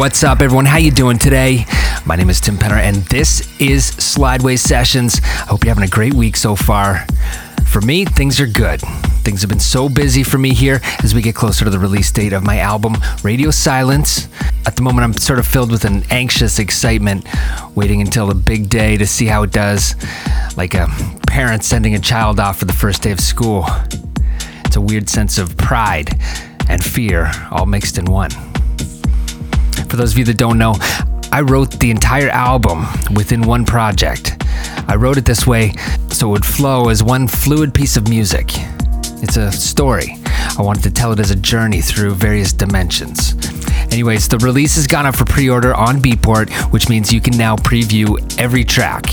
What's up, everyone? How you doing today? My name is Tim Penner, and this is Slideways Sessions. I hope you're having a great week so far. For me, things are good. Things have been so busy for me here as we get closer to the release date of my album, Radio Silence. At the moment, I'm sort of filled with an anxious excitement, waiting until the big day to see how it does, like a parent sending a child off for the first day of school. It's a weird sense of pride and fear all mixed in one. For those of you that don't know, I wrote the entire album within one project. I wrote it this way so it would flow as one fluid piece of music. It's a story. I wanted to tell it as a journey through various dimensions. Anyways, the release has gone up for pre order on Beatport, which means you can now preview every track.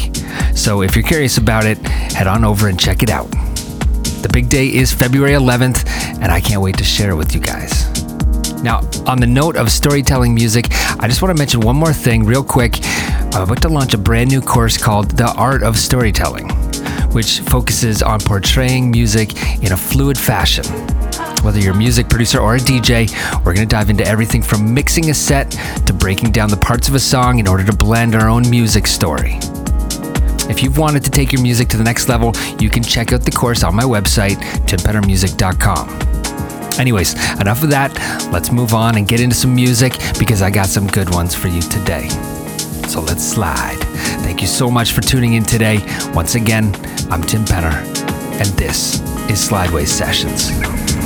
So if you're curious about it, head on over and check it out. The big day is February 11th, and I can't wait to share it with you guys. Now, on the note of storytelling music, I just want to mention one more thing real quick. I'm about to launch a brand new course called The Art of Storytelling, which focuses on portraying music in a fluid fashion. Whether you're a music producer or a DJ, we're going to dive into everything from mixing a set to breaking down the parts of a song in order to blend our own music story. If you've wanted to take your music to the next level, you can check out the course on my website, timpennermusic.com. Anyways, enough of that. Let's move on and get into some music because I got some good ones for you today. So let's slide. Thank you so much for tuning in today. Once again, I'm Tim Penner, and this is Slideways Sessions.